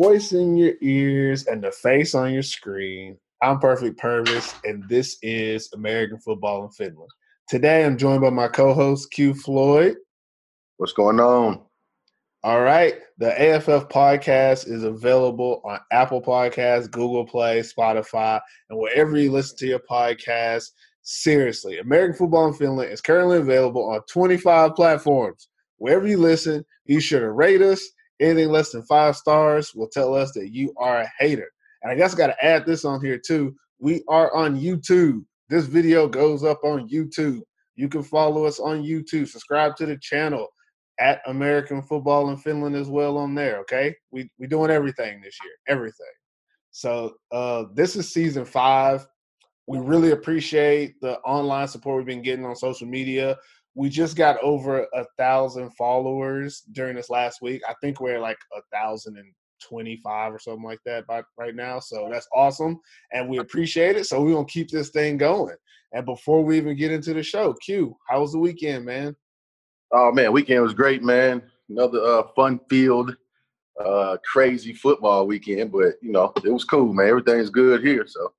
voice in your ears and the face on your screen. I'm Perfect Purvis, and this is American Football in Finland. Today, I'm joined by my co-host Q Floyd. What's going on? All right, the AFF podcast is available on Apple Podcasts, Google Play, Spotify, and wherever you listen to your podcast. Seriously, American Football in Finland is currently available on 25 platforms. Wherever you listen, be sure to rate us Anything less than five stars will tell us that you are a hater. And I guess I got to add this on here too. We are on YouTube. This video goes up on YouTube. You can follow us on YouTube. Subscribe to the channel at American Football in Finland as well on there. Okay, we we doing everything this year, everything. So uh, this is season five. We really appreciate the online support we've been getting on social media we just got over a thousand followers during this last week. I think we're like a thousand and twenty-five or something like that by, right now. So that's awesome, and we appreciate it. So we're gonna keep this thing going. And before we even get into the show, Q, how was the weekend, man? Oh man, weekend was great, man. Another uh, fun-filled, uh, crazy football weekend, but you know it was cool, man. Everything's good here, so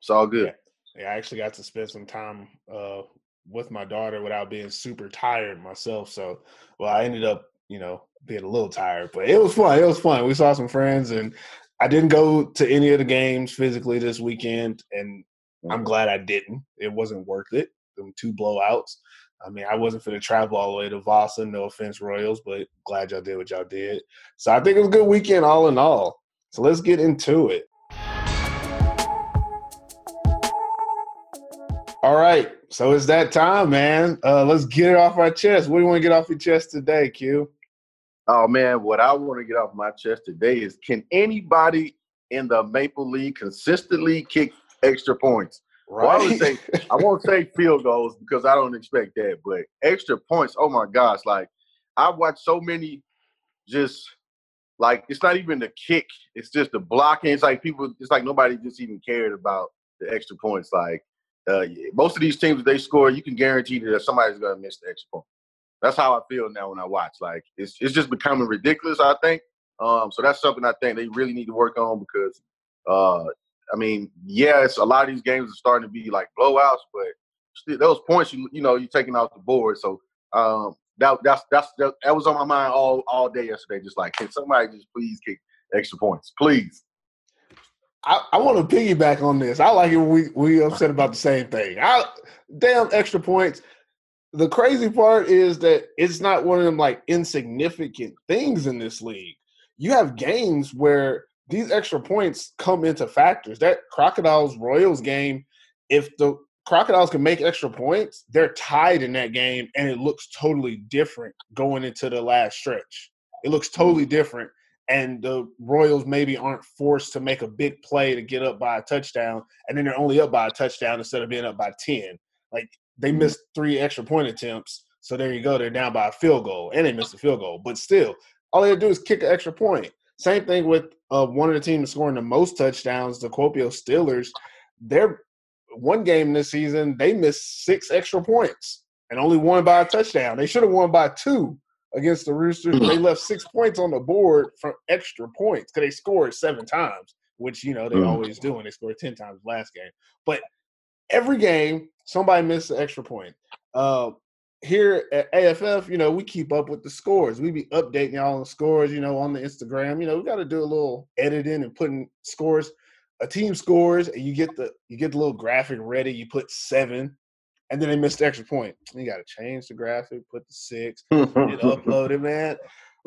it's all good. Yeah, yeah I actually got to spend some time uh, with my daughter without being super tired myself. So, well, I ended up, you know, being a little tired, but it was fun. It was fun. We saw some friends, and I didn't go to any of the games physically this weekend, and I'm glad I didn't. It wasn't worth it. Them two blowouts. I mean, I wasn't for to travel all the way to Vasa. No offense, Royals, but glad y'all did what y'all did. So I think it was a good weekend all in all. So let's get into it. All right. So it's that time, man. Uh, let's get it off our chest. What do you want to get off your chest today, Q? Oh man, what I want to get off my chest today is can anybody in the Maple League consistently kick extra points? Right. Well, I would say I won't say field goals because I don't expect that, but extra points. Oh my gosh! Like I've watched so many, just like it's not even the kick; it's just the blocking. It's like people. It's like nobody just even cared about the extra points. Like uh, most of these teams, they score, you can guarantee that somebody's going to miss the extra point. That's how I feel now when I watch. Like it's it's just becoming ridiculous. I think. Um, so that's something I think they really need to work on because, uh, I mean, yes, a lot of these games are starting to be like blowouts, but still, those points you you know you're taking off the board. So um, that that's that's that, that was on my mind all all day yesterday. Just like, can somebody just please kick extra points, please? I, I want to piggyback on this. I like it. we we upset about the same thing. I damn extra points. The crazy part is that it's not one of them like insignificant things in this league. You have games where these extra points come into factors. That Crocodiles Royals game, if the Crocodiles can make extra points, they're tied in that game, and it looks totally different going into the last stretch. It looks totally different and the Royals maybe aren't forced to make a big play to get up by a touchdown, and then they're only up by a touchdown instead of being up by 10. Like they mm-hmm. missed three extra point attempts. So there you go. They're down by a field goal, and they missed a field goal. But still, all they do is kick an extra point. Same thing with uh, one of the teams scoring the most touchdowns, the Kuopio Steelers. They're one game this season, they missed six extra points and only won by a touchdown. They should have won by two against the Roosters. they left six points on the board from extra points because they scored seven times, which you know they mm. always do, and they scored ten times last game. But every game, somebody missed an extra point. Uh, here at AFF, you know, we keep up with the scores. We be updating y'all on the scores, you know, on the Instagram. You know, we got to do a little editing and putting scores. A team scores, and you get the you get the little graphic ready. You put seven, and then they missed the extra point. You got to change the graphic, put the six, and upload it, man.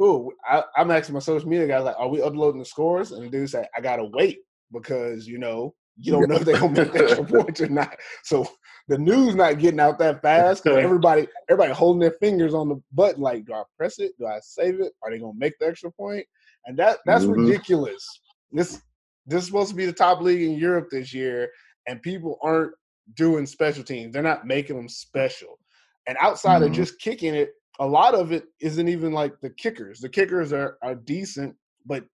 Ooh, I, am asking my social media guys like, are we uploading the scores? And the dude said, I gotta wait because you know you don't know if they're gonna make the extra points or not. So the news not getting out that fast because everybody everybody holding their fingers on the button. Like, do I press it? Do I save it? Are they gonna make the extra point? And that that's mm-hmm. ridiculous. This this is supposed to be the top league in Europe this year, and people aren't doing special teams. They're not making them special. And outside mm-hmm. of just kicking it, a lot of it isn't even like the kickers. The kickers are are decent, but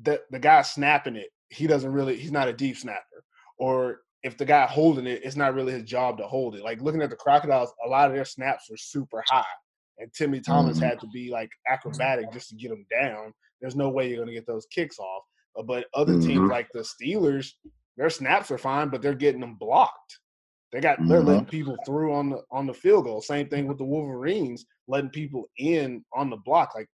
the the guy snapping it, he doesn't really he's not a deep snapper. Or if the guy holding it, it's not really his job to hold it. Like looking at the crocodiles, a lot of their snaps were super high. And Timmy Thomas mm-hmm. had to be like acrobatic just to get them down. There's no way you're gonna get those kicks off. But other mm-hmm. teams like the Steelers, their snaps are fine, but they're getting them blocked. They got mm-hmm. they're letting people through on the on the field goal. Same thing with the Wolverines, letting people in on the block. Like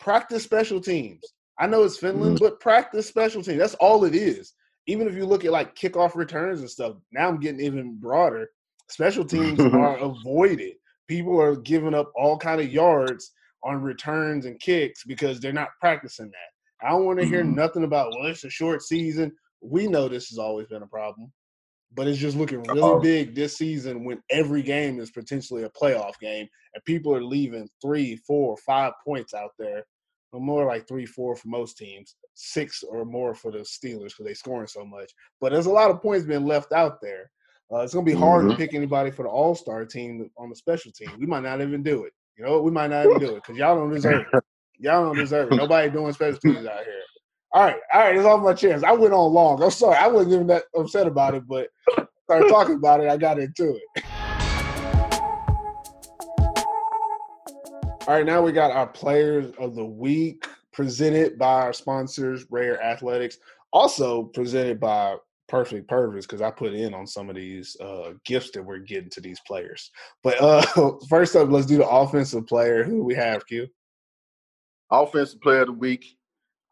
practice special teams. I know it's Finland, mm-hmm. but practice special teams. That's all it is. Even if you look at like kickoff returns and stuff, now I'm getting even broader. Special teams are avoided. People are giving up all kind of yards on returns and kicks because they're not practicing that. I don't want to hear mm-hmm. nothing about well, it's a short season. We know this has always been a problem, but it's just looking really Uh-oh. big this season when every game is potentially a playoff game and people are leaving three, four, five points out there. Or more like three, four for most teams, six or more for the Steelers because they scoring so much. But there's a lot of points being left out there. Uh, it's gonna be hard mm-hmm. to pick anybody for the All Star team on the special team. We might not even do it. You know, we might not even do it because y'all don't deserve it. Y'all don't deserve it. Nobody doing special teams out here. All right, all right, it's off my chest. I went on long. I'm sorry, I wasn't even that upset about it, but started talking about it, I got into it. All right, now we got our players of the week presented by our sponsors, Rare Athletics. Also presented by Perfect Purvis because I put in on some of these uh, gifts that we're getting to these players. But uh, first up, let's do the offensive player. Who we have, Q? Offensive player of the week,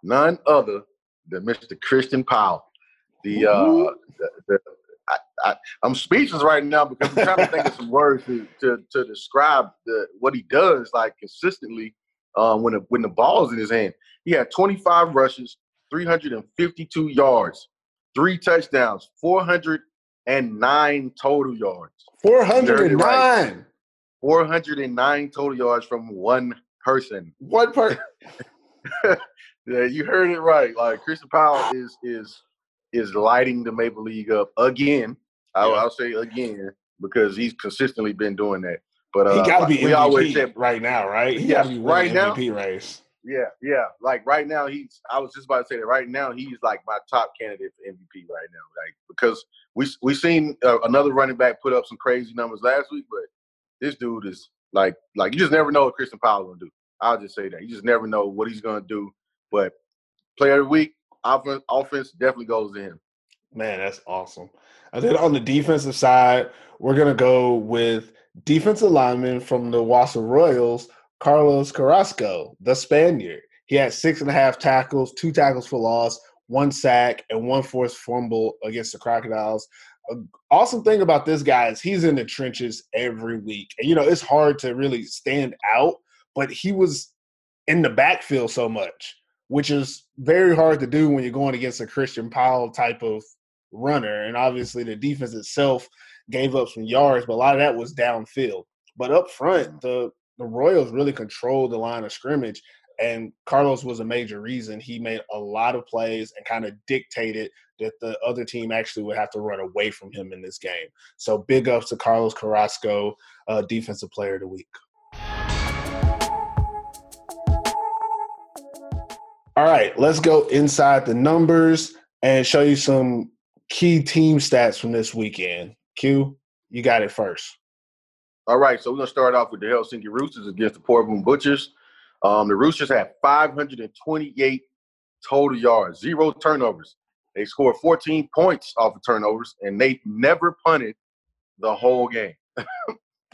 none other than Mr. Christian Powell. The, uh, the, the I, am speechless right now because I'm trying to think of some words to, to, to describe the, what he does like consistently um, when the, when the ball's in his hand. He had 25 rushes, 352 yards, three touchdowns, 409 total yards. 409. Right. 409 total yards from one person. One person. yeah, you heard it right. Like Christian Powell is is is lighting the Maple League up again. I, will say again because he's consistently been doing that. But uh, he got to be MVP said, right now, right? He yeah, right now. MVP race. Yeah, yeah. Like right now, he's. I was just about to say that. Right now, he's like my top candidate for MVP right now. Like because we we seen uh, another running back put up some crazy numbers last week, but this dude is like like you just never know what Christian Powell gonna do. I'll just say that you just never know what he's gonna do. But player of the week, offense, offense definitely goes him. Man, that's awesome. And then on the defensive side, we're gonna go with defensive lineman from the Vaasa Royals, Carlos Carrasco, the Spaniard. He had six and a half tackles, two tackles for loss, one sack, and one forced fumble against the Crocodiles. awesome thing about this guy is he's in the trenches every week. And, you know, it's hard to really stand out, but he was in the backfield so much, which is very hard to do when you're going against a Christian Powell type of runner. And obviously, the defense itself gave up some yards, but a lot of that was downfield. But up front, the the Royals really controlled the line of scrimmage. And Carlos was a major reason. He made a lot of plays and kind of dictated that the other team actually would have to run away from him in this game. So big ups to Carlos Carrasco, uh, Defensive Player of the Week. All right, let's go inside the numbers and show you some key team stats from this weekend. Q, you got it first. All right, so we're gonna start off with the Helsinki Roosters against the Porvoo Butchers. Um, the Roosters had 528 total yards, zero turnovers. They scored 14 points off of turnovers, and they never punted the whole game.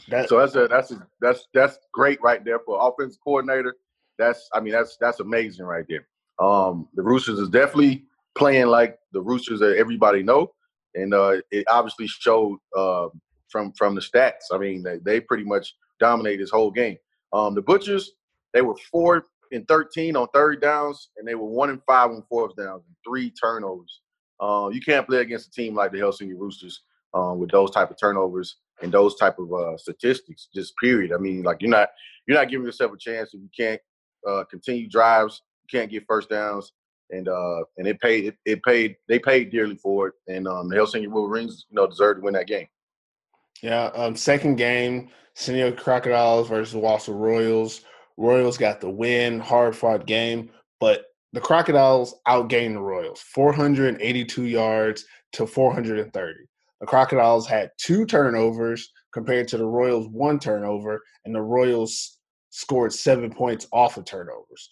that, so that's a that's a that's that's great right there for offensive coordinator. That's I mean that's that's amazing right there. Um, the Roosters is definitely playing like the Roosters that everybody know, and uh, it obviously showed uh, from from the stats. I mean, they, they pretty much dominated this whole game. Um, the Butchers, they were four and thirteen on third downs, and they were one and five on fourth downs, and three turnovers. Uh, you can't play against a team like the Helsinki Roosters um, with those type of turnovers and those type of uh, statistics. Just period. I mean, like you're not you're not giving yourself a chance if you can't uh, continue drives, can't get first downs, and uh, and it paid it, it, paid they paid dearly for it, and um, the Helsinki Wolverines you know deserved to win that game. Yeah, um, second game, Senio Crocodiles versus Vaasa Royals. Royals got the win, hard fought game, but the Crocodiles outgained the Royals 482 yards to 430. The Crocodiles had two turnovers compared to the Royals' one turnover, and the Royals scored seven points off of turnovers.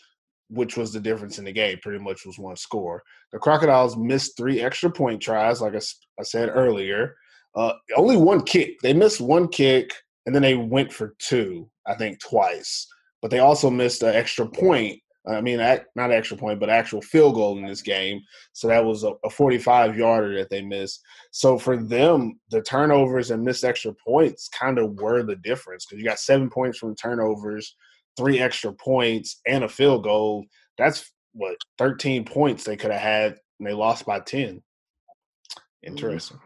Which was the difference in the game. Pretty much was one score. The Crocodiles missed three extra point tries, like I, I said earlier. Uh, only one kick. They missed one kick, and then they went for two. I think twice. But they also missed an extra point. I mean, not extra point, but actual field goal in this game. So that was a, a 45 yarder that they missed. So for them, the turnovers and missed extra points kind of were the difference because you got seven points from turnovers, three extra points, and a field goal. That's what 13 points they could have had, and they lost by 10. Mm-hmm. Interesting.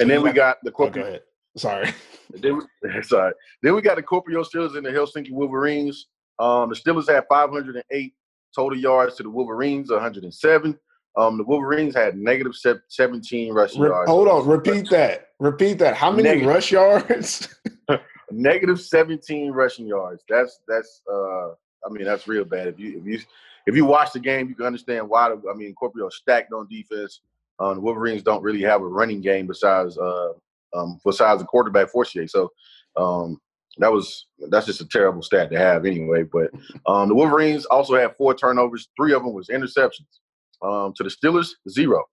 And then we got the corporate. Oh, Sorry. then we, sorry. Then we got the Kuopio Steelers and the Helsinki Wolverines. Um, the Steelers had 508 total yards to the Wolverines, 107. Um, the Wolverines had negative 17 rushing Re- yards. Hold on, repeat that. Repeat that. How many negative. rush yards? negative 17 rushing yards. That's that's uh I mean that's real bad. If you if you if you watch the game, you can understand why. The, I mean, Kuopio stacked on defense. Um, the Wolverines don't really have a running game besides uh, um, besides the quarterback Fortier. So um, that was that's just a terrible stat to have anyway. But um, the Wolverines also had four turnovers. Three of them was interceptions. Um, to the Steelers, zero.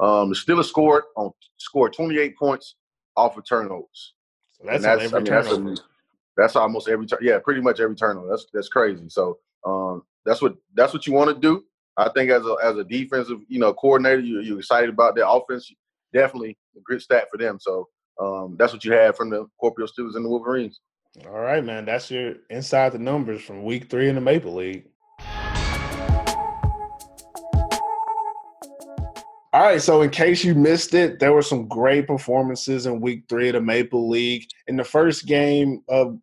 Um, the Steelers scored on scored 28 points off of turnovers. So that's, that's, I mean, that's, a, that's, almost every turn. Yeah, pretty much every turnover. That's that's crazy. So um, that's what that's what you want to do. I think as a as a defensive you know coordinator, you you're excited about their offense. Definitely a great stat for them. So um, that's what you had from the Kuopio Steelers and the Wolverines. All right, man. That's your inside the numbers from Week Three in the Maple League. All right, so in case you missed it, there were some great performances in Week Three of the Maple League. In the first game of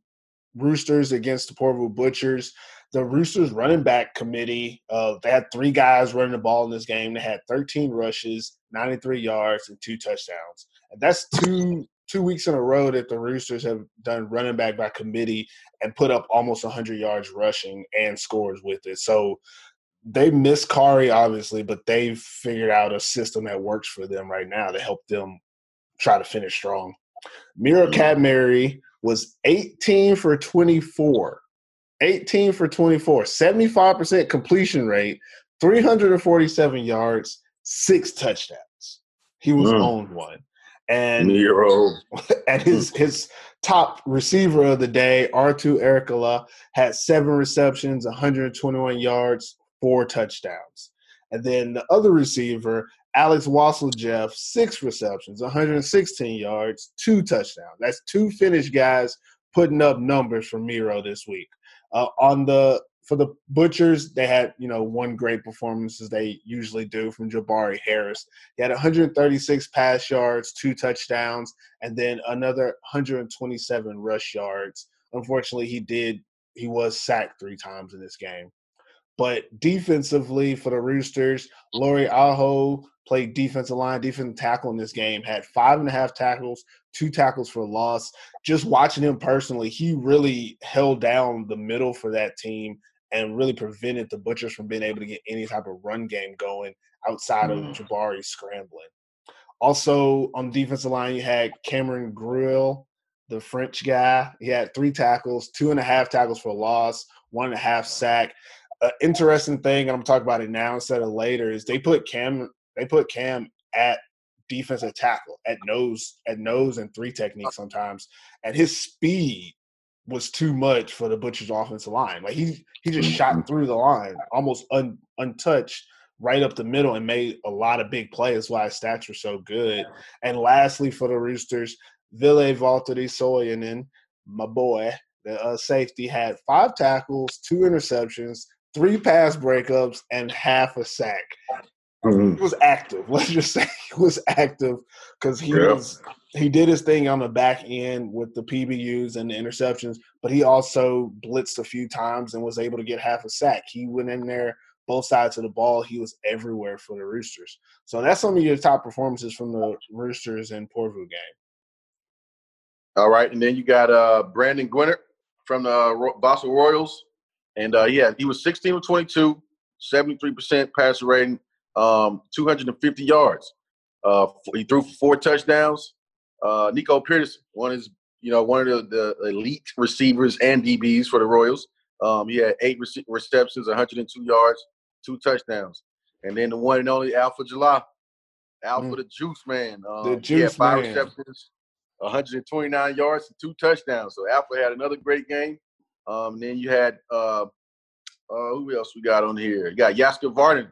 Roosters against the Porvoo Butchers, the Roosters running back committee, uh, they had three guys running the ball in this game. They had 13 rushes, 93 yards, and two touchdowns. And that's two two weeks in a row that the Roosters have done running back by committee and put up almost 100 yards rushing and scores with it. So they miss Kari obviously, but they've figured out a system that works for them right now to help them try to finish strong. Miro Cadmary mm-hmm. was 18 for 24 18 for 24, 75% completion rate, 347 yards, six touchdowns. He was mm. owned one. And Nero. and his his top receiver of the day, Arttu Erikola, had seven receptions, 121 yards, four touchdowns. And then the other receiver, Alex Jeff, six receptions, 116 yards, two touchdowns. That's two Finnish guys putting up numbers for Miro this week. Uh, on the for the Butchers, they had you know one great performance as they usually do from Jabari Harris. He had 136 pass yards, two touchdowns, and then another 127 rush yards. Unfortunately, he did he was sacked three times in this game. But defensively for the Roosters, Lauri Aho played defensive line, defensive tackle in this game, had five and a half tackles, two tackles for loss. Just watching him personally, he really held down the middle for that team and really prevented the Butchers from being able to get any type of run game going outside mm. of Jabari scrambling. Also on the defensive line, you had Cameron Grill, the French guy. He had three tackles, two and a half tackles for loss, one and a half sack. An interesting thing, and I'm talking about it now instead of later, is they put Cam they put Cam at defensive tackle at nose at nose and three technique sometimes, and his speed was too much for the Butchers offensive line. Like he he just shot mm-hmm. through the line almost un, untouched right up the middle and made a lot of big plays. Why his stats were so good. And lastly, for the Roosters, Ville Valtteri Soinen, my boy, the uh, safety had five tackles, two interceptions, three pass breakups, and half a sack. Mm-hmm. He was active. Let's just say he was active because he yeah. was he did his thing on the back end with the PBUs and the interceptions, but he also blitzed a few times and was able to get half a sack. He went in there both sides of the ball. He was everywhere for the Roosters. So that's some of your top performances from the Roosters and Porvoo game. All right, and then you got uh, Brandon Gwinnett from the Boston Royals, and uh, yeah, he was 16 of 22, 73% passer rating, um, 250 yards. Uh, he threw four touchdowns. Uh, Nico Pearson, one is you know, one of the, the elite receivers and DBs for the Royals. Um, he had eight rece- receptions, 102 yards, two touchdowns. And then the one and only Alpha Jallo, Alpha mm. the Juice Man. Um, the Juice he had five Man. receptions, 129 yards, and two touchdowns. So Alpha had another great game. Um, then you had uh, uh, who else we got on here? You got Jaskier Varden,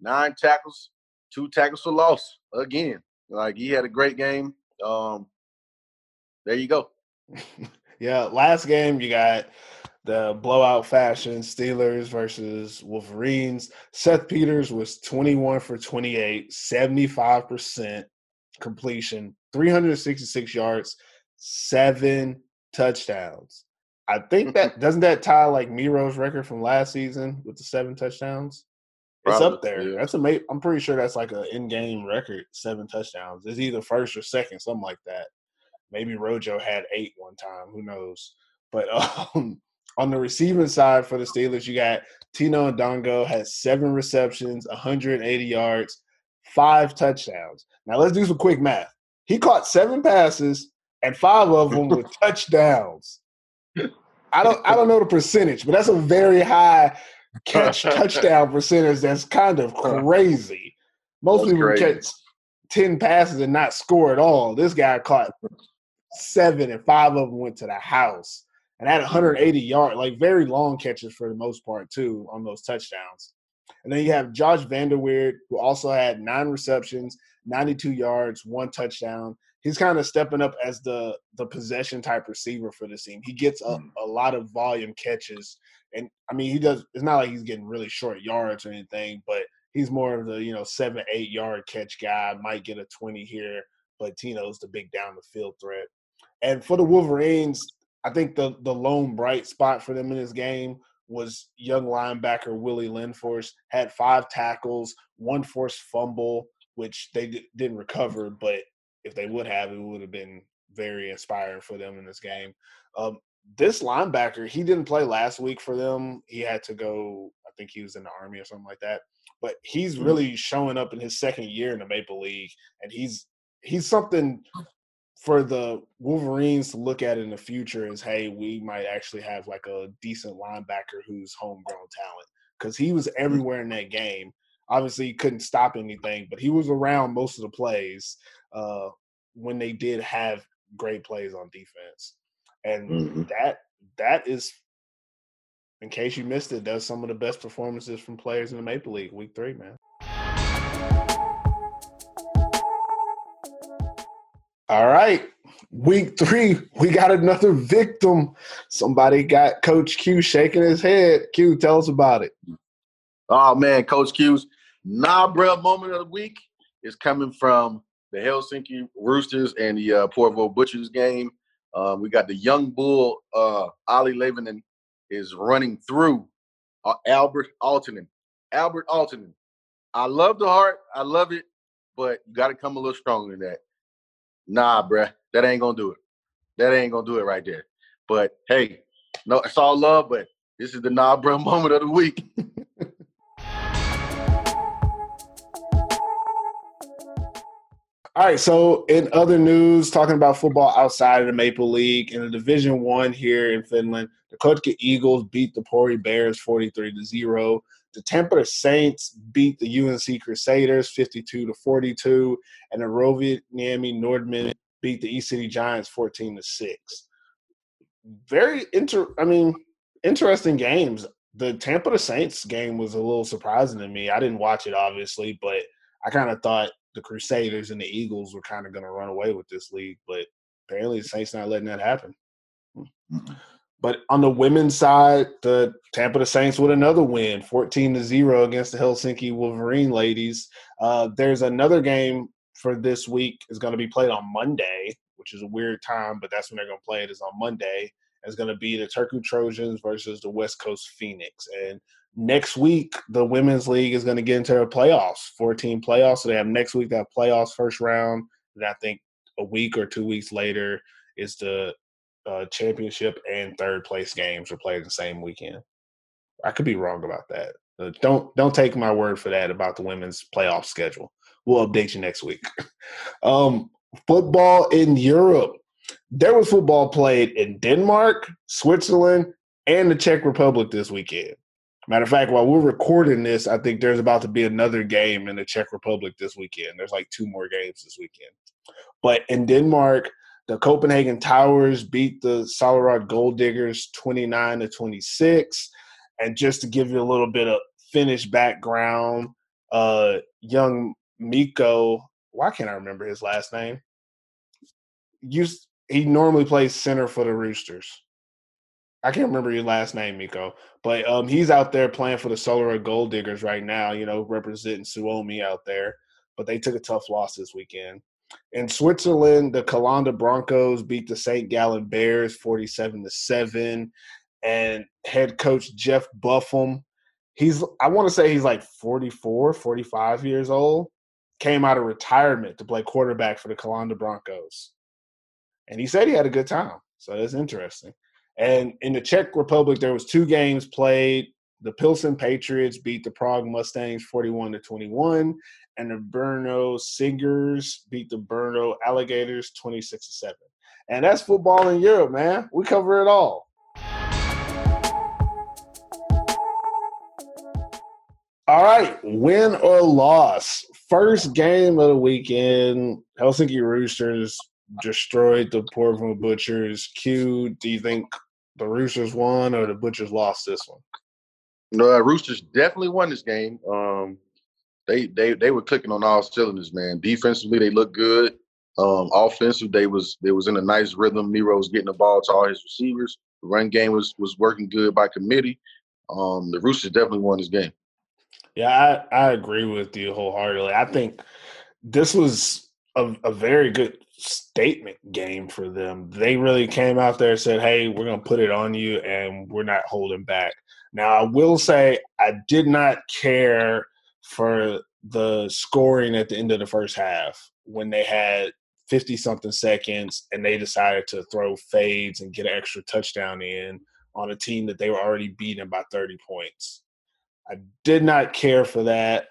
nine tackles, two tackles for loss again. Like he had a great game. Um, there you go. yeah, last game you got the blowout fashion Steelers versus Wolverines. Seth Peters was 21 for 28, 75% completion, 366 yards, seven touchdowns. I think that doesn't that tie like Miro's record from last season with the seven touchdowns? It's up there. Yeah. That's a. I'm pretty sure that's like an in-game record, seven touchdowns. It's either first or second, something like that. Maybe Rojo had eight one time. Who knows? But um, on the receiving side for the Steelers, you got Tino Ndongo has seven receptions, 180 yards, five touchdowns. Now let's do some quick math. He caught seven passes, and five of them were touchdowns. I don't I don't know the percentage, but that's a very high catch touchdown percentage. That's kind of crazy. Most people catch ten passes and not score at all. This guy caught seven, and five of them went to the house and had 180 yard, like very long catches for the most part too on those touchdowns. And then you have Josh Vanderweerd, who also had nine receptions, 92 yards, one touchdown. He's kind of stepping up as the the possession type receiver for this team. He gets a, hmm. a lot of volume catches, and I mean he does. It's not like he's getting really short yards or anything, but he's more of the you know seven eight yard catch guy. Might get a 20 here, but Tino's the big down the field threat. And for the Wolverines, I think the the lone bright spot for them in this game was young linebacker Willie Lindfors had five tackles, one forced fumble, which they d- didn't recover, but if they would have, it would have been very inspiring for them in this game. Um, this linebacker, he didn't play last week for them. He had to go. I think he was in the army or something like that. But he's mm-hmm. really showing up in his second year in the Maple League, and he's he's something for the Wolverines to look at in the future is, hey, we might actually have like a decent linebacker who's homegrown talent because he was mm-hmm. everywhere in that game. Obviously, he couldn't stop anything, but he was around most of the plays uh, when they did have great plays on defense, and mm-hmm. that that is, in case you missed it, that's some of the best performances from players in the Maple League Week Three, man. All right. Week three, we got another victim. Somebody got Coach Q shaking his head. Q, tell us about it. Oh man, Coach Q's nah bruh moment of the week is coming from the Helsinki Roosters and the uh, Porvoo Butchers game. Um, we got the young bull uh, Olli Leivinen is running through uh, Albert Aaltonen. Albert Aaltonen. I love the heart. I love it, but you got to come a little stronger than that nah, bruh, that ain't gonna do it. That ain't gonna do it right there. But hey, no, it's all love, but this is the nah, bruh moment of the week. All right, so in other news, talking about football outside of the Maple League in the Division One here in Finland, the Kotka Eagles beat the Pori Bears forty-three to zero. The Tampere Saints beat the UNC Crusaders 52 to 42, and the Rovaniemi Nordmen beat the East City Giants 14 to 6. Very inter I mean, interesting games. The Tampere Saints game was a little surprising to me. I didn't watch it obviously, but I kind of thought the Crusaders and the Eagles were kind of going to run away with this league, but apparently the Saints not letting that happen. Mm-hmm. But on the women's side, the Tampere Saints with another win, 14 to 0 against the Helsinki Wolverine ladies. Uh, there's another game for this week is going to be played on Monday, which is a weird time, but that's when they're going to play it is on Monday. It's going to be the Turku Trojans versus the West Coast Phoenix. And next week, the women's league is going to get into their playoffs, 14 playoffs. So they have next week, have playoffs first round. And I think a week or two weeks later is the uh, championship and third place games are played the same weekend. I could be wrong about that. Uh, don't don't take my word for that about the women's playoff schedule. We'll update you next week. um, football in Europe. there was football played in Denmark, Switzerland, and the Czech Republic this weekend. Matter of fact, while we're recording this, I think there's about to be another game in the Czech Republic this weekend. There's like two more games this weekend. But in Denmark, the Copenhagen Towers beat the Sollerød Gold Diggers 29 to 26. And just to give you a little bit of Finnish background, uh, young Miko, why can't I remember his last name? Used he normally plays center for the Roosters. I can't remember your last name, Miko, but um, he's out there playing for the Sollerød Gold Diggers right now. You know, representing Suomi out there. But they took a tough loss this weekend. In Switzerland, the Calanda Broncos beat the St. Gallen Bears 47 to 7. And head coach Jeff Buffum, he's I want to say he's like 44, 45 years old, came out of retirement to play quarterback for the Calanda Broncos. And he said he had a good time. So that's interesting. And in the Czech Republic, there was two games played. The Pilsen Patriots beat the Prague Mustangs 41 to 21, and the Brno Singers beat the Brno Alligators 26 to 7. And that's football in Europe, man. We cover it all. All right, win or loss. First game of the weekend, Helsinki Roosters destroyed the Porvoo Butchers. Q, do you think the Roosters won or the Butchers lost this one? No, uh, Roosters definitely won this game. Um, they they they were clicking on all cylinders, man. Defensively, they looked good. Um, offensive, they was they was in a nice rhythm. Miro was getting the ball to all his receivers. The run game was was working good by committee. Um, the Roosters definitely won this game. Yeah, I, I agree with you wholeheartedly. I think this was a, a very good statement game for them. They really came out there and said, "Hey, we're going to put it on you, and we're not holding back." Now, I will say I did not care for the scoring at the end of the first half when they had 50 something seconds and they decided to throw fades and get an extra touchdown in on a team that they were already beating by 30 points. I did not care for that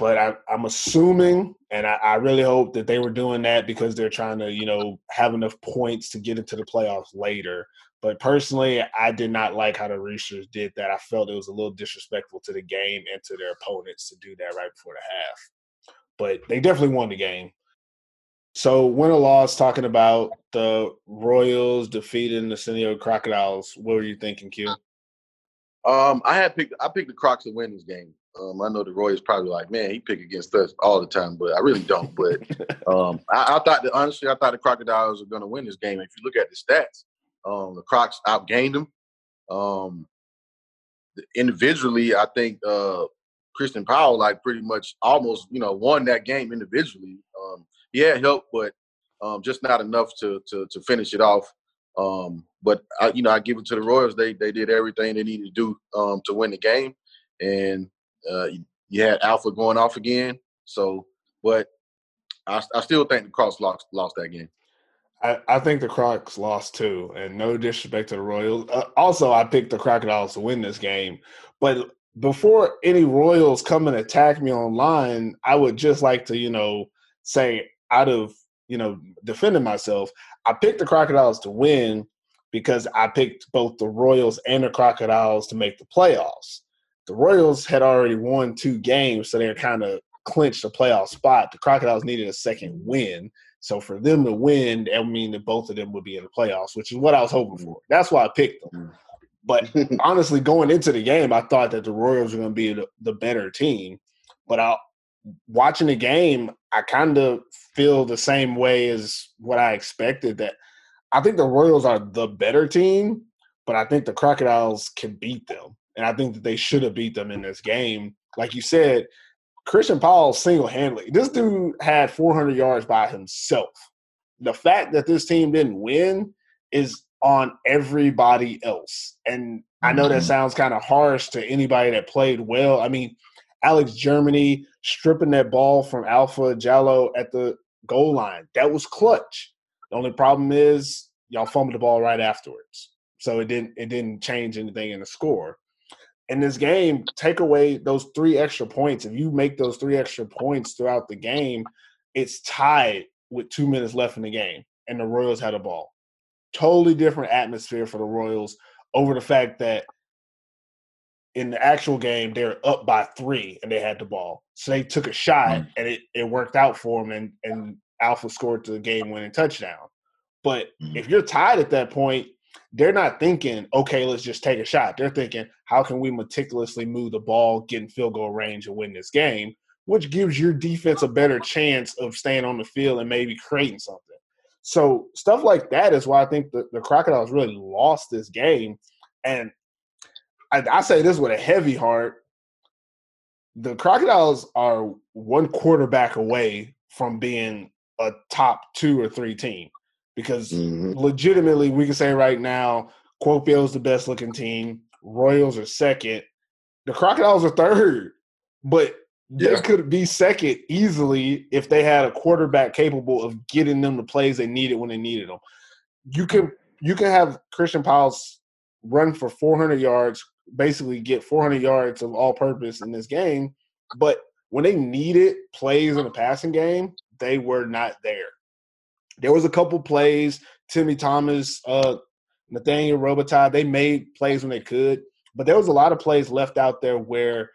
but I, am assuming, and I, I, really hope that they were doing that because they're trying to, you know, have enough points to get into the playoffs later. But personally, I did not like how the Roosters did that. I felt it was a little disrespectful to the game and to their opponents to do that right before the half. But they definitely won the game. So win or loss, talking about the Royals defeating the Seinäjoki Crocodiles. What were you thinking, Q? Um, I had picked I picked the Crocs to win this game. Um, I know the Roy is probably like, man, he pick against us all the time, but I really don't. But um, I, I, thought that honestly, I thought the Crocodiles were going to win this game. If you look at the stats, um, the Crocs outgained them. Um, individually, I think uh, Christian Powell like pretty much almost you know won that game individually. Um, he had help, but um, just not enough to to to finish it off. Um, but I, you know, I give it to the Royals. They they did everything they needed to do um, to win the game, and uh, you had Alpha going off again. So, but I, I still think the Crocs lost lost that game. I, I think the Crocs lost too, and no disrespect to the Royals. Uh, also, I picked the Crocodiles to win this game, but before any Royals come and attack me online, I would just like to, you know, say out of you know defending myself, I picked the Crocodiles to win because I picked both the Royals and the Crocodiles to make the playoffs. The Royals had already won two games, so they're kind of clinched a playoff spot. The Crocodiles needed a second win. So for them to win, that would mean that both of them would be in the playoffs, which is what I was hoping for. That's why I picked them. Hmm. But honestly, going into the game, I thought that the Royals were going to be the, the better team. But I, watching the game, I kind of feel the same way as what I expected. That I think the Royals are the better team, but I think the Crocodiles can beat them and I think that they should have beat them in this game. Like you said, Christian Powell single handedly. This dude had 400 yards by himself. The fact that this team didn't win is on everybody else. And I know that mm-hmm. sounds kind of harsh to anybody that played well. I mean, Alex Germany stripping that ball from Alpha Jallo at the goal line. That was clutch. The only problem is y'all fumbled the ball right afterwards. So it didn't it didn't change anything in the score in this game, take away those three extra points. If you make those three extra points throughout the game, it's tied with two minutes left in the game, and the Royals had a ball. totally different atmosphere for the Royals over the fact that in the actual game they're up by three and they had the ball. So they took a shot mm. and it, it worked out for them and, and Alpha scored the game winning touchdown. But mm. if you're tied at that point, they're not thinking, okay, let's just take a shot. They're thinking, how can we meticulously move the ball, get in field goal range, and win this game? Which gives your defense a better chance of staying on the field and maybe creating something. So stuff like that is why I think the, the Crocodiles really lost this game. And I, I say this with a heavy heart. The Crocodiles are one quarterback away from being a top two or three team because mm-hmm. legitimately we can say right now Kuopio is the best looking team, Royals are second, the Crocodiles are third, but they yeah. could be second easily if they had a quarterback capable of getting them the plays they needed when they needed them. You can you can have Christian Powell run for 400 yards, basically get 400 yards of all purpose in this game, but when they needed plays in the passing game, they were not there. There was a couple plays, Timmy Thomas, uh, Nathaniel Robitaille, they made plays when they could, but there was a lot of plays left out there where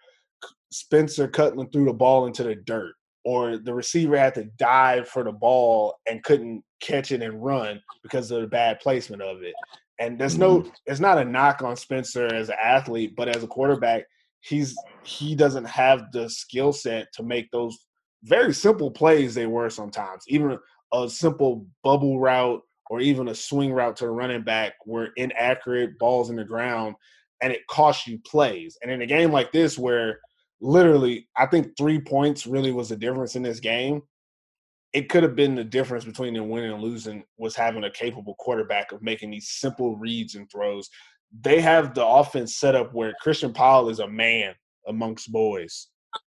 Spencer Cutland threw the ball into the dirt, or the receiver had to dive for the ball and couldn't catch it and run because of the bad placement of it. And there's no, mm-hmm. it's not a knock on Spencer as an athlete, but as a quarterback, he's he doesn't have the skill set to make those very simple plays they were sometimes. Even a simple bubble route or even a swing route to the running back were inaccurate balls in the ground and it costs you plays. And in a game like this where literally I think three points really was the difference in this game. It could have been the difference between them winning and losing was having a capable quarterback of making these simple reads and throws. They have the offense set up where Christian Powell is a man amongst boys.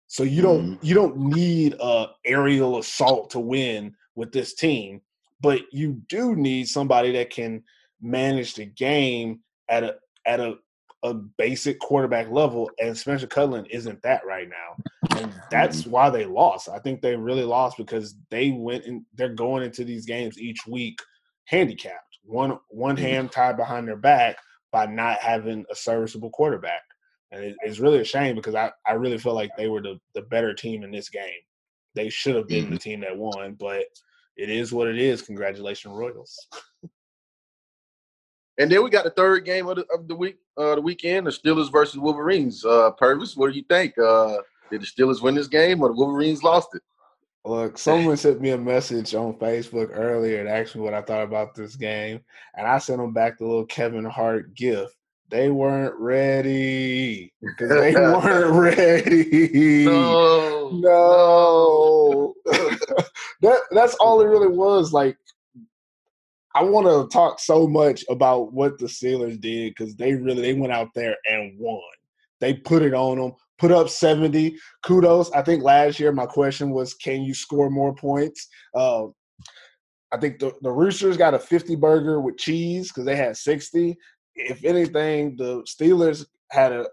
So you don't mm-hmm. you don't need a aerial assault to win with this team, but you do need somebody that can manage the game at a at a a basic quarterback level, and Spencer Cutland isn't that right now, and that's why they lost. I think they really lost because they went and they're going into these games each week handicapped, one one mm-hmm. hand tied behind their back by not having a serviceable quarterback and it, it's really a shame because I, I really feel like they were the, the better team in this game. They should have been mm-hmm. the team that won, but it is what it is. Congratulations, Royals. and then we got the third game of the, of the week, uh, the weekend, the Steelers versus Wolverines. Uh, Purvis, what do you think? Uh, did the Steelers win this game or the Wolverines lost it? Look, someone sent me a message on Facebook earlier and asked me what I thought about this game, and I sent them back the little Kevin Hart gift they weren't ready because they weren't ready. No, no. that that's all it really was. Like, I want to talk so much about what the Steelers did because they really they went out there and won. They put it on them, put up seventy. Kudos. I think last year my question was, can you score more points? Uh, I think the, the Roosters got a 50 burger with cheese because they had 60 if anything, the Steelers had a,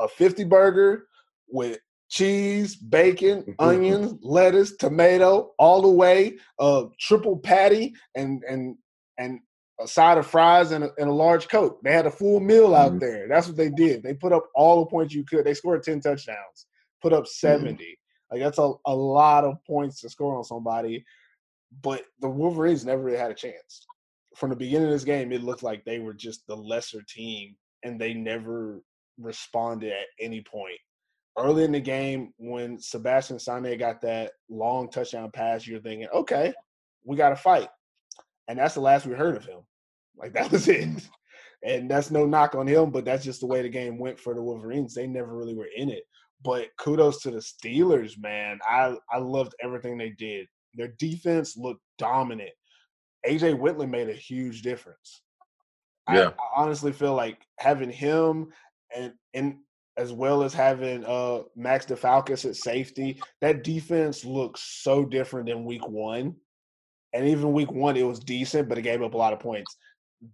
a 50 burger with cheese, bacon, onions, lettuce, tomato, all the way, a triple patty, and and and a side of fries and a, and a large coke. They had a full meal out mm-hmm. there. That's what they did. They put up all the points you could. They scored 10 touchdowns, put up mm-hmm. 70. Mm-hmm. Like that's a, a lot of points to score on somebody. But the Wolverines never really had a chance from the beginning of this game, it looked like they were just the lesser team, and they never responded at any point. Early in the game, when Sebastian Sane got that long touchdown pass, you're thinking, okay, we got to fight. And that's the last we heard of him. Like, that was it. And that's no knock on him, but that's just the way the game went for the Wolverines. They never really were in it. But kudos to the Steelers, man. I, I loved everything they did. Their defense looked dominant AJ Whitland made a huge difference. Yeah. I, I honestly feel like having him and and as well as having uh Max DeFalcus at safety, that defense looks so different than week one. And even week one, it was decent, but it gave up a lot of points.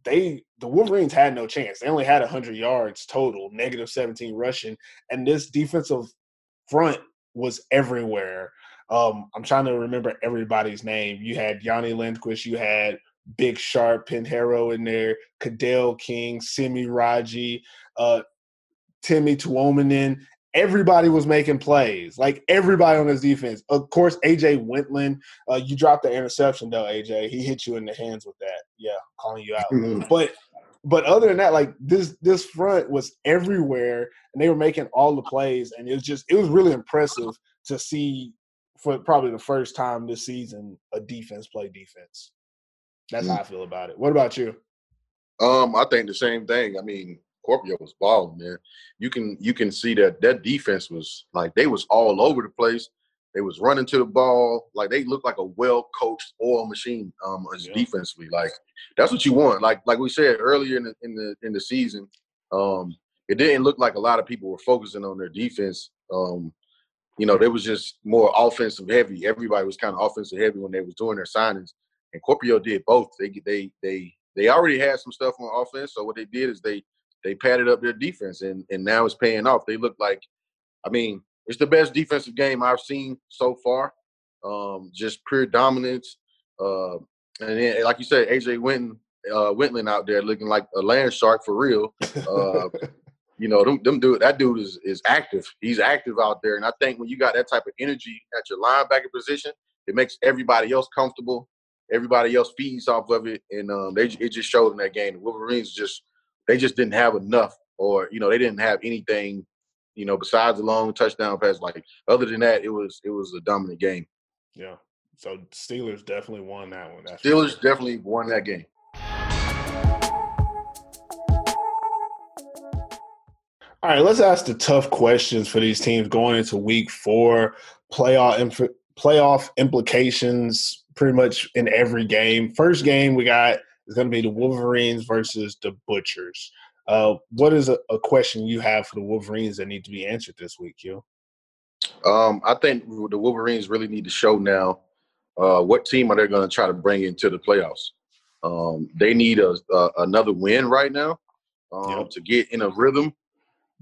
They the Wolverines had no chance. They only had hundred yards total, negative 17 rushing, and this defensive front was everywhere. Um, I'm trying to remember everybody's name. You had Yanni Lindquist, you had Big Sharp, Piñeiro in there, Cadell King, Simi Raji, uh, Timmy Tuominen. Everybody was making plays. Like everybody on his defense. Of course, AJ Wentland. Uh, you dropped the interception though, AJ. He hit you in the hands with that. Yeah, calling you out. but but other than that, like this this front was everywhere, and they were making all the plays, and it was just it was really impressive to see for probably the first time this season a defense play defense. That's mm. how I feel about it. What about you? Um, I think the same thing. I mean, Kuopio was balling, man. You can you can see that that defense was like they was all over the place. They was running to the ball like they looked like a well coached oil machine um yeah. defensively. Like that's what you want. Like like we said earlier in the in the in the season, um, it didn't look like a lot of people were focusing on their defense. Um, you know, they was just more offensive heavy. Everybody was kind of offensive heavy when they was doing their signings, and Kuopio did both. They they they they already had some stuff on offense, so what they did is they they padded up their defense, and and now it's paying off. They look like, I mean, it's the best defensive game I've seen so far. Um, just pure dominance. Uh, and then, like you said, AJ Winton, uh, out there looking like a land shark for real. Uh, you know, them, them dude, that dude is is active. He's active out there, and I think when you got that type of energy at your linebacker position, it makes everybody else comfortable. Everybody else feeds off of it, and um, they it just showed in that game. The Wolverines just they just didn't have enough, or you know, they didn't have anything, you know, besides the long touchdown pass. Like other than that, it was it was a dominant game. Yeah. So Steelers definitely won that one. That's Steelers definitely won that game. All right, let's ask the tough questions for these teams going into Week Four. Playoff inf- playoff implications, pretty much in every game. First game we got is going to be the Wolverines versus the Butchers. Uh, what is a, a, question you have for the Wolverines that need to be answered this week, Q? Um, I think the Wolverines really need to show now uh, what team are they going to try to bring into the playoffs. Um, they need a, a, another win right now um, yep. to get in a rhythm,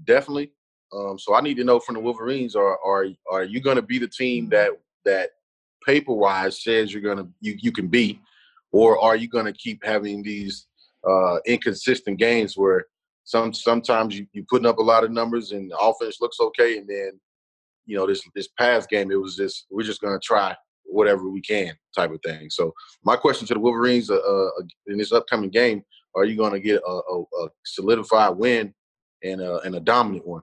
definitely. Um, so I need to know from the Wolverines: are are are you going to be the team that that paper wise says you're going to you you can be, or are you going to keep having these uh, inconsistent games where some sometimes you you putting up a lot of numbers and the offense looks okay, and then you know this this past game it was just we're just going to try whatever we can type of thing. So my question to the Wolverines uh, uh, in this upcoming game: Are you going to get a, a, a, solidified win and a, and a dominant one?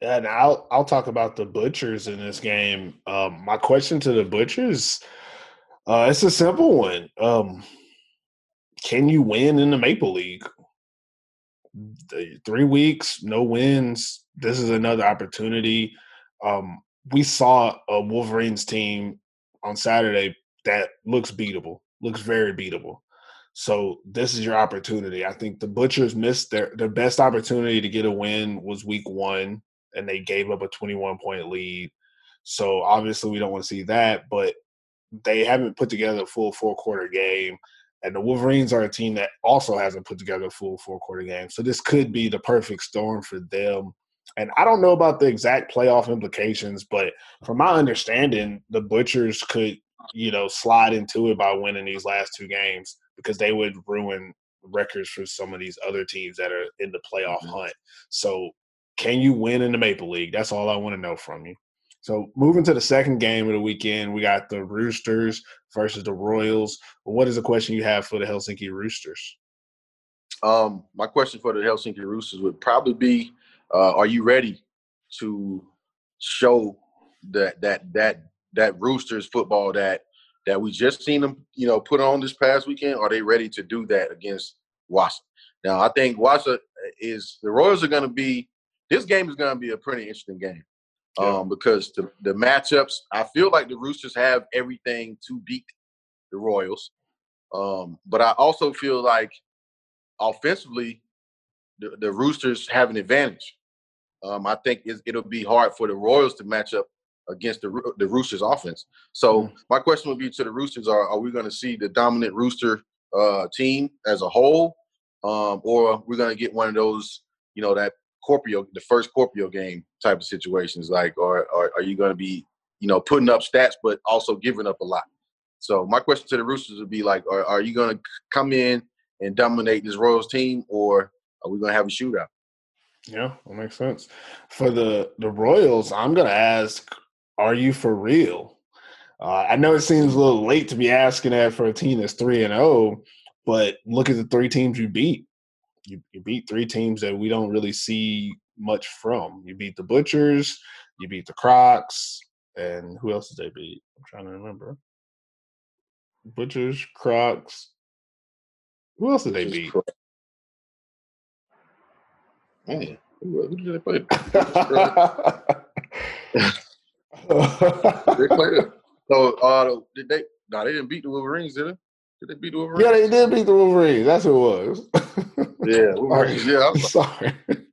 Yeah, and I'll I'll talk about the Butchers in this game. Um, my question to the Butchers, uh, it's a simple one. Um, can you win in the Maple League? The three weeks, no wins. This is another opportunity. Um, we saw a Wolverines team on Saturday that looks beatable, looks very beatable. So this is your opportunity. I think the Butchers missed their their best opportunity to get a win was week one, and they gave up a 21 point lead. So obviously we don't want to see that, but they haven't put together a full four quarter game. And the Wolverines are a team that also hasn't put together a full four quarter game. So this could be the perfect storm for them and I don't know about the exact playoff implications, but from my understanding, the Butchers could, you know, slide into it by winning these last two games because they would ruin records for some of these other teams that are in the playoff mm-hmm. hunt. So, can you win in the Maple League? That's all I want to know from you. So, moving to the second game of the weekend, we got the Roosters versus the Royals. What is the question you have for the Helsinki Roosters? Um, my question for the Helsinki Roosters would probably be uh, are you ready to show that that that that Roosters football that that we just seen them, you know, put on this past weekend? Are they ready to do that against Vaasa? Now, I think Vaasa is the Royals are going to be. This game is going to be a pretty interesting game yeah. um, because the the matchups. I feel like the Roosters have everything to beat the Royals, um, but I also feel like offensively, the, the Roosters have an advantage. Um, I think it'll be hard for the Royals to match up against the the Roosters offense. So mm my question would be to the Roosters: Are are we going to see the dominant Rooster uh, team as a whole, um, or we're going to get one of those, you know, that Kuopio, the first Kuopio game type of situations? Like, or, or are you going to be, you know, putting up stats but also giving up a lot? So my question to the Roosters would be like, are, are you going to come in and dominate this Royals team, or are we going to have a shootout? Yeah, that makes sense. For the the Royals, I'm going to ask, are you for real? Uh, I know it seems a little late to be asking that for a team that's three and zero, oh, but look at the three teams you beat. You, you beat three teams that we don't really see much from. You beat the Butchers, you beat the Crocs, and who else did they beat? I'm trying to remember. Butchers, Crocs. Who else did they beat? Man, who, who did they play? they played. it. So, uh, did they? No, they didn't beat the Wolverines, did they? Did they beat the Wolverines? Yeah, they did beat the Wolverines. That's who it was. yeah, Wolverines. Yeah, I'm sorry.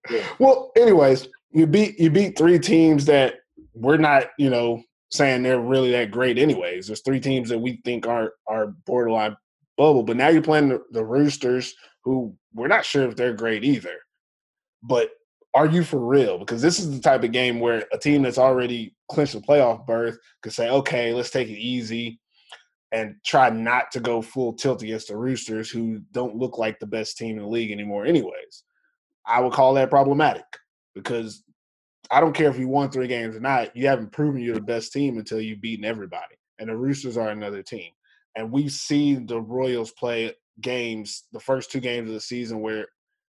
Yeah. Well, anyways, you beat you beat three teams that we're not, you know, saying they're really that great. Anyways, there's three teams that we think are are borderline bubble, but now you're playing the, the Roosters, who we're not sure if they're great either. But are you for real? Because this is the type of game where a team that's already clinched the playoff berth could say, okay, let's take it easy and try not to go full tilt against the Roosters, who don't look like the best team in the league anymore, anyways. I would call that problematic because I don't care if you won three games or not, you haven't proven you're the best team until you've beaten everybody. And the Roosters are another team. And we've seen the Royals play games, the first two games of the season, where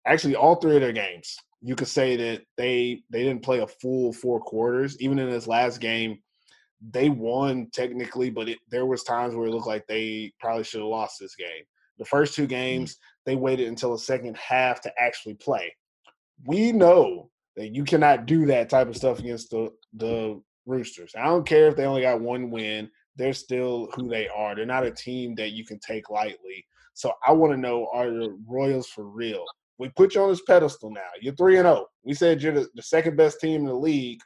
actually all three of their games, you could say that they they didn't play a full four quarters. Even in this last game, they won technically, but it, there was times where it looked like they probably should have lost this game. The first two mm-hmm. games, they waited until the second half to actually play. We know that you cannot do that type of stuff against the the Roosters. I don't care if they only got one win; they're still who they are. They're not a team that you can take lightly. So I want to know: Are the Royals for real? We put you on this pedestal now. You're three and zero. Oh. We said you're the, the second best team in the league.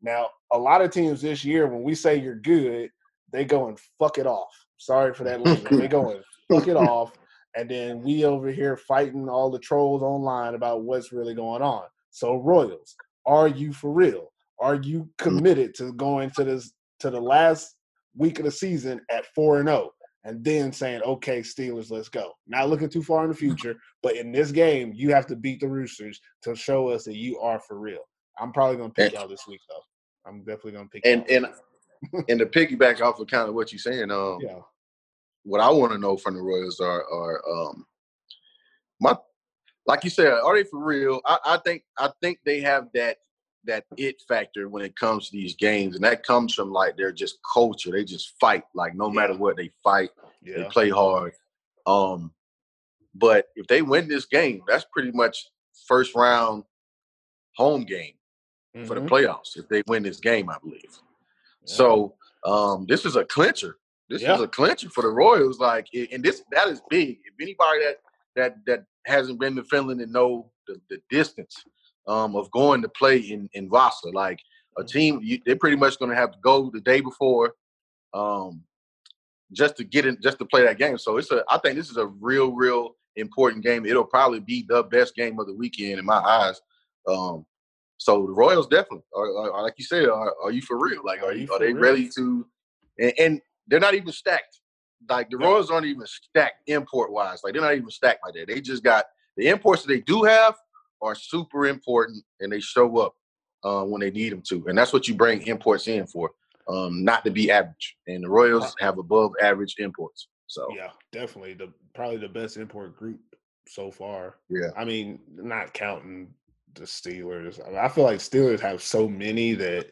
Now, a lot of teams this year, when we say you're good, they go and fuck it off. Sorry for that language. they go and fuck it off, and then we over here fighting all the trolls online about what's really going on. So Royals, are you for real? Are you mm. committed to going to this to the last week of the season at four and zero, oh, and then saying, "Okay, Steelers, let's go." Not looking too far in the future, but in this game, you have to beat the Roosters to show us that you are for real. I'm probably gonna pick y'all this week, though. I'm definitely gonna pick. And and and to piggyback off of kind of what you're saying, um, yeah. What I want to know from the Royals are are um, my like you said, are they for real? I, I think I think they have that that it factor when it comes to these games, and that comes from like they're just culture. They just fight. Like no yeah. matter what, they fight. Yeah. They play hard. Um, but if they win this game, that's pretty much first round home game mm-hmm. for the mm-hmm. playoffs. If they win this game, I believe. Yeah. So um, this is a clincher. This is a clincher for the Royals. Like, and this that is big. If anybody that that that hasn't been to Finland and know the, the distance um, of going to play in in Vaasa. Like a mm-hmm. team, you, they're pretty much going to have to go the day before, um, just to get in, just to play that game. So it's a. I think this is a real, real important game. It'll probably be the best game of the weekend in my eyes. Um, so the Royals definitely, are, are, like you said, are, are, you for real? Like, are you? Are they real? ready to? And, and, they're not even stacked. Like the Royals aren't even stacked import wise. Like they're not even stacked like that. They just got the imports that they do have are super important and they show up uh, when they need them to. And that's what you bring imports in for, um, not to be average. And the Royals have above average imports. So yeah, definitely the probably the best import group so far. Yeah, I mean, not counting the Steelers. I, mean, I feel like Steelers have so many that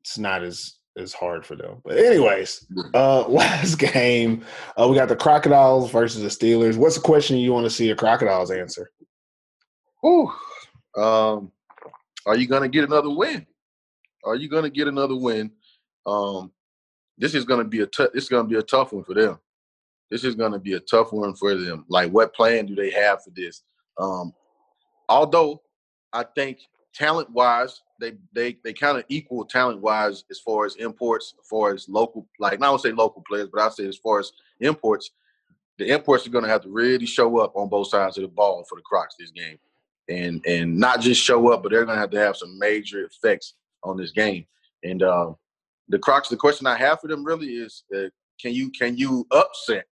it's not as as hard for them. But anyways, uh last game, uh, we got the Crocodiles versus the Steelers. What's the question you want to see a Crocodiles answer? Whew. Um, are you going to get another win? Are you going to get another win? Um, this is going to be a t- this is going to be a tough one for them. This is going to be a tough one for them. Like, what plan do they have for this? Um, although I think talent wise, they they they kind of equal talent wise as far as imports, as far as local. Like, not would say local players, but I say as far as imports, the imports are going to have to really show up on both sides of the ball for the Crocs this game and and not just show up, but they're going to have to have some major effects on this game. And uh, the Crocs, the question I have for them really is, uh, can you can you upset?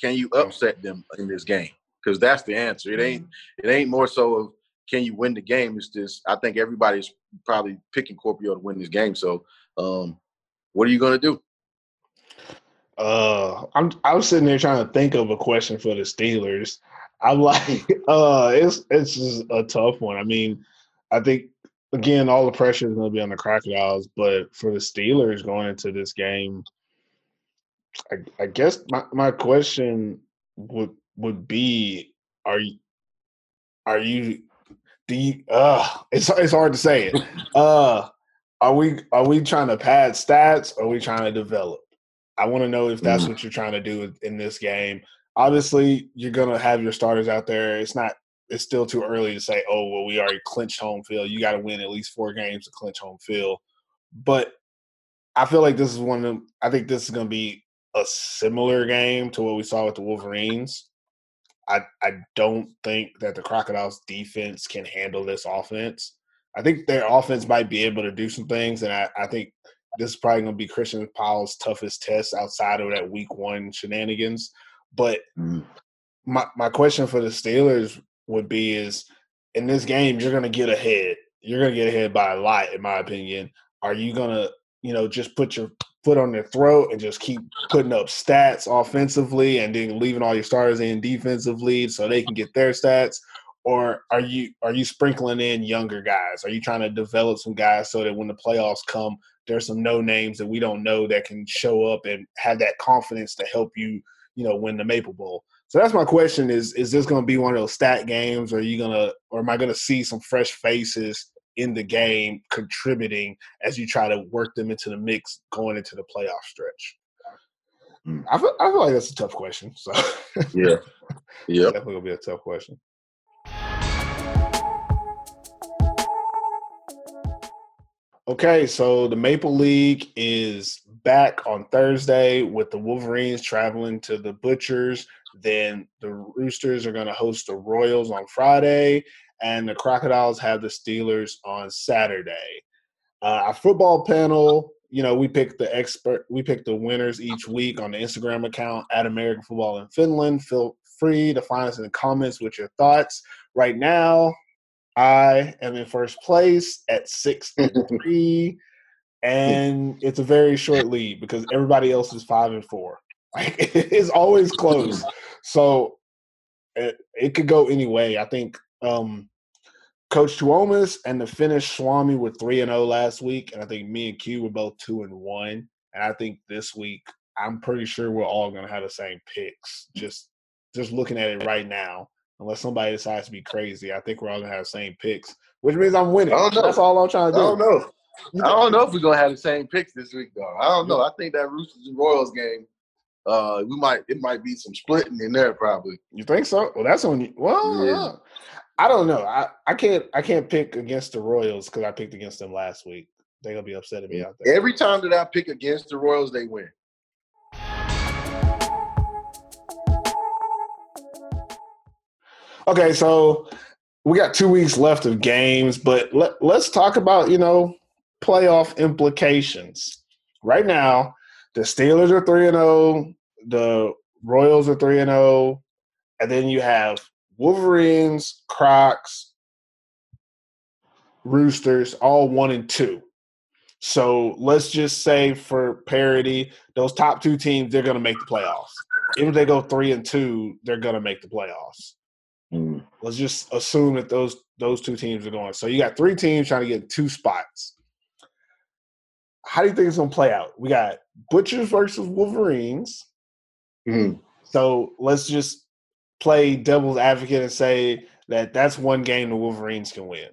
Can you upset them in this game? Because that's the answer. It ain't it ain't more so of can you win the game. It's just I think everybody's probably picking Kuopio to win this game. So um, what are you gonna do? Uh, I'm I was sitting there trying to think of a question for the Steelers. I'm like, uh, it's it's just a tough one. I mean, I think again, all the pressure is going to be on the Crocodiles, but for the Steelers going into this game, I, I guess my, my question would would be: Are you are you do you? Uh, it's it's hard to say it. Uh, are we are we trying to pad stats? Or are we trying to develop? I want to know if that's mm. what you're trying to do in this game. Obviously, you're gonna have your starters out there. It's not. It's still too early to say, oh well, we already clinched home field. You got to win at least four games to clinch home field. But I feel like this is one of them. I think this is gonna be a similar game to what we saw with the Wolverines. I I don't think that the Crocodiles defense can handle this offense. I think their offense might be able to do some things, and I, I think this is probably going to be Christian Powell's toughest test outside of that week one shenanigans. But mm-hmm. my my question for the Steelers would be is in this game you're going to get ahead. You're going to get ahead by a lot, in my opinion. Are you going to you know just put your foot on their throat and just keep putting up stats offensively and then leaving all your starters in defensively so they can get their stats? or are you are you sprinkling in younger guys? Are you trying to develop some guys so that when the playoffs come, there's some no names that we don't know that can show up and have that confidence to help you, you know, win the Maple Bowl. So that's my question: is is this going to be one of those stat games, or are you gonna, or am I going to see some fresh faces in the game contributing as you try to work them into the mix going into the playoff stretch? Mm. I feel I feel like that's a tough question. So yeah, yeah, definitely gonna be a tough question. Okay, so the Maple League is back on Thursday with the Wolverines traveling to the Butchers. Then the Roosters are going to host the Royals on Friday, and the Crocodiles have the Steelers on Saturday. Uh, our football panel, you know, we pick the expert, we pick the winners each week on the Instagram account at American Football in Finland. Feel free to find us in the comments with your thoughts. Right now, I am in first place at six and three, and it's a very short lead because everybody else is five and four. it's always close, so it, it could go any way. I think um, Coach Tuomas and the Finnish Swami were three and zero oh last week, and I think me and Q were both two and one. And I think this week, I'm pretty sure we're all going to have the same picks. Just just looking at it right now unless somebody decides to be crazy. I think we're all gonna have the same picks, which means I'm winning. That's all I'm trying to do. I don't know. I don't know if we're gonna have the same picks this week, though. I don't know. I think that Roosters and Royals game, uh, we might it might be some splitting in there probably. You think so? Well, that's on you. Well, yeah. I don't know. I, I can't I can't pick against the Royals because I picked against them last week. They're gonna be upset at me out there. Every time that I pick against the Royals, they win. Okay, so we got two weeks left of games, but let, let's talk about, you know, playoff implications. Right now, the Steelers are 3 and 0, the Royals are 3 and 0, and then you have Wolverines, Crocs, Roosters, all 1 and 2. So let's just say for parity, those top two teams, they're going to make the playoffs. Even if they go 3 and 2, they're going to make the playoffs. Mm. Let's just assume that those those two teams are going. So you got three teams trying to get two spots. How do you think it's going to play out? We got Butchers versus Wolverines. Mm. So let's just play devil's advocate and say that that's one game the Wolverines can win.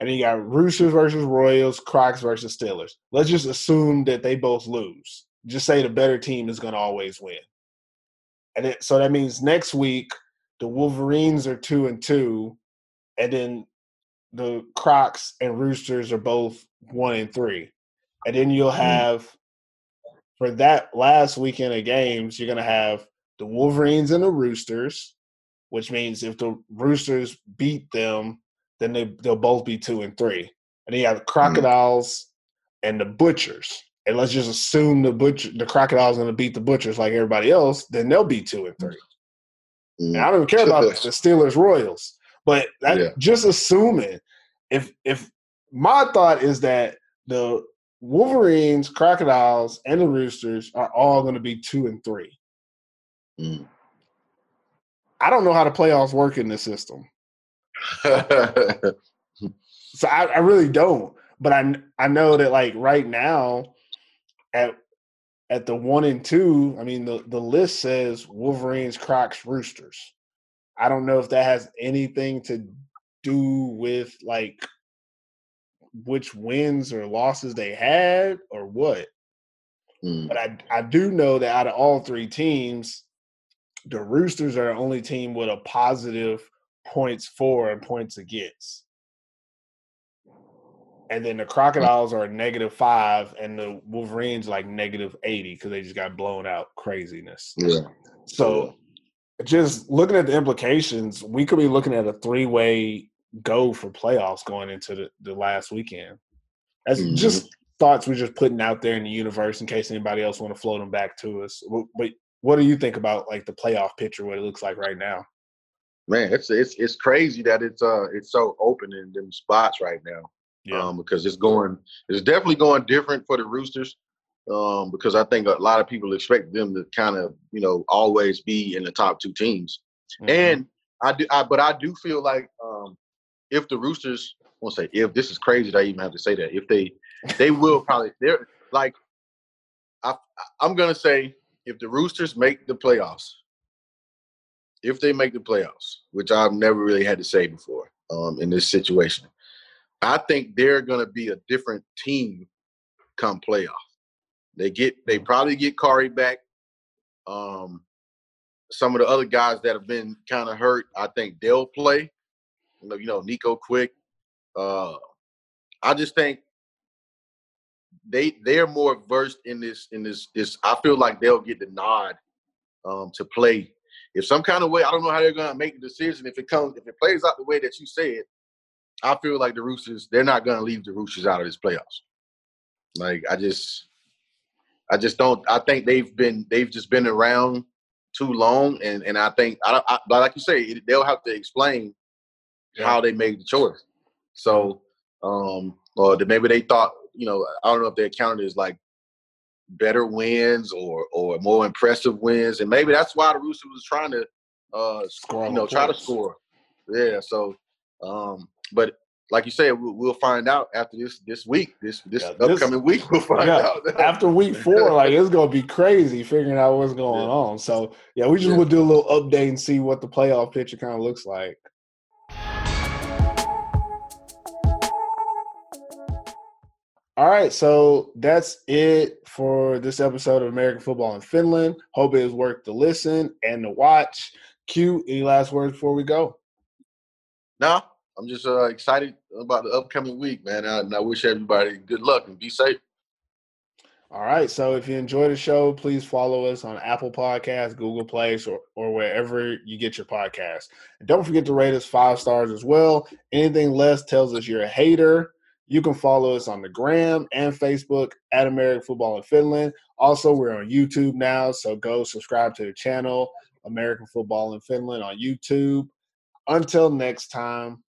And then you got Roosters versus Royals, Crocs versus Steelers. Let's just assume that they both lose. Just say the better team is going to always win. And it, so that means next week the Wolverines are two and two, and then the Crocs and Roosters are both one and three. And then you'll mm. have for that last weekend of games, you're gonna have the Wolverines and the Roosters, which means if the Roosters beat them, then they they'll both be two and three. And then you have the mm. Crocodiles mm. and the Butchers. and let's just assume the butcher, the crocodile's going to beat the butchers like everybody else, then they'll be two and three. Mm. And I don't care about the Steelers Royals, but that, yeah. just assuming if if my thought is that the Wolverines, Crocodiles, and the Roosters are all going to be two and three. Mm. I don't know how the playoffs work in this system. so I, I, really don't. But I I know that like right now, at at the one and two, I mean the the list says Wolverines, Crocs, Roosters. I don't know if that has anything to do with like which wins or losses they had or what. Mm. But I I do know that out of all three teams, the Roosters are the only team with a positive points for and points against. And then the Crocodiles are negative five, and the Wolverines like negative eighty because they just got blown out craziness. Yeah. So, just looking at the implications, we could be looking at a three go for playoffs going into the, the last weekend. That's mm-hmm. just thoughts we're just putting out there in the universe in case anybody else want to float them back to us. But what do you think about like the playoff picture, what it looks like right now? Man, it's it's it's crazy that it's uh it's so open in them spots right now. Yeah. Um, because it's going it's definitely going different for the Roosters. Um, because I think a lot of people expect them to kind of, you know, always be in the top two teams. Mm-hmm. And I do I but I do feel like um if the Roosters, I won't say if this is crazy that I even have to say that. If they, they will probably. They're like, I, I'm gonna say if the Roosters make the playoffs, if they make the playoffs, which I've never really had to say before um, in this situation, I think they're gonna be a different team come playoff. They get, they probably get Kari back. Um, some of the other guys that have been kind of hurt, I think they'll play you know, Nico Quick. Uh, I just think they they're more versed in this in this this. I feel like they'll get the nod um, to play. If some kind of way, I don't know how they're gonna make the decision. If it comes, if it plays out the way that you said, I feel like the Roosters they're not gonna leave the Roosters out of this playoffs. Like I just, I just don't. I think they've been they've just been around too long, and and I think I, I like you say they'll have to explain yeah. how they made the choice. So, um, or maybe they thought, you know, I don't know if they counted as like better wins or or more impressive wins, and maybe that's why the Roosters was trying to, uh, score, you know, try to score. Yeah. So, um, but like you said, we'll, we'll, find out after this this week, this this yeah, upcoming this, week. We'll find yeah, out after week four. Like it's gonna be crazy figuring out what's going yeah. on. So yeah, we just will do a little update and see what the playoff picture kind of looks like. All right, so that's it for this episode of American Football in Finland. Hope it was worth the listen and the watch. Q, any last words before we go? No, I'm just uh, excited about the upcoming week, man. and I wish everybody good luck and be safe. All right. So if you enjoy the show, please follow us on Apple Podcasts, Google Plays, or, or wherever you get your podcast. And don't forget to rate us five stars as well. Anything less tells us you're a hater. You can follow us on the gram and Facebook at American Football in Finland. Also, we're on YouTube now, so go subscribe to the channel, American Football in Finland on YouTube. Until next time,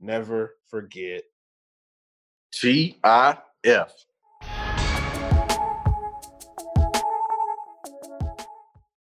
never forget T I F.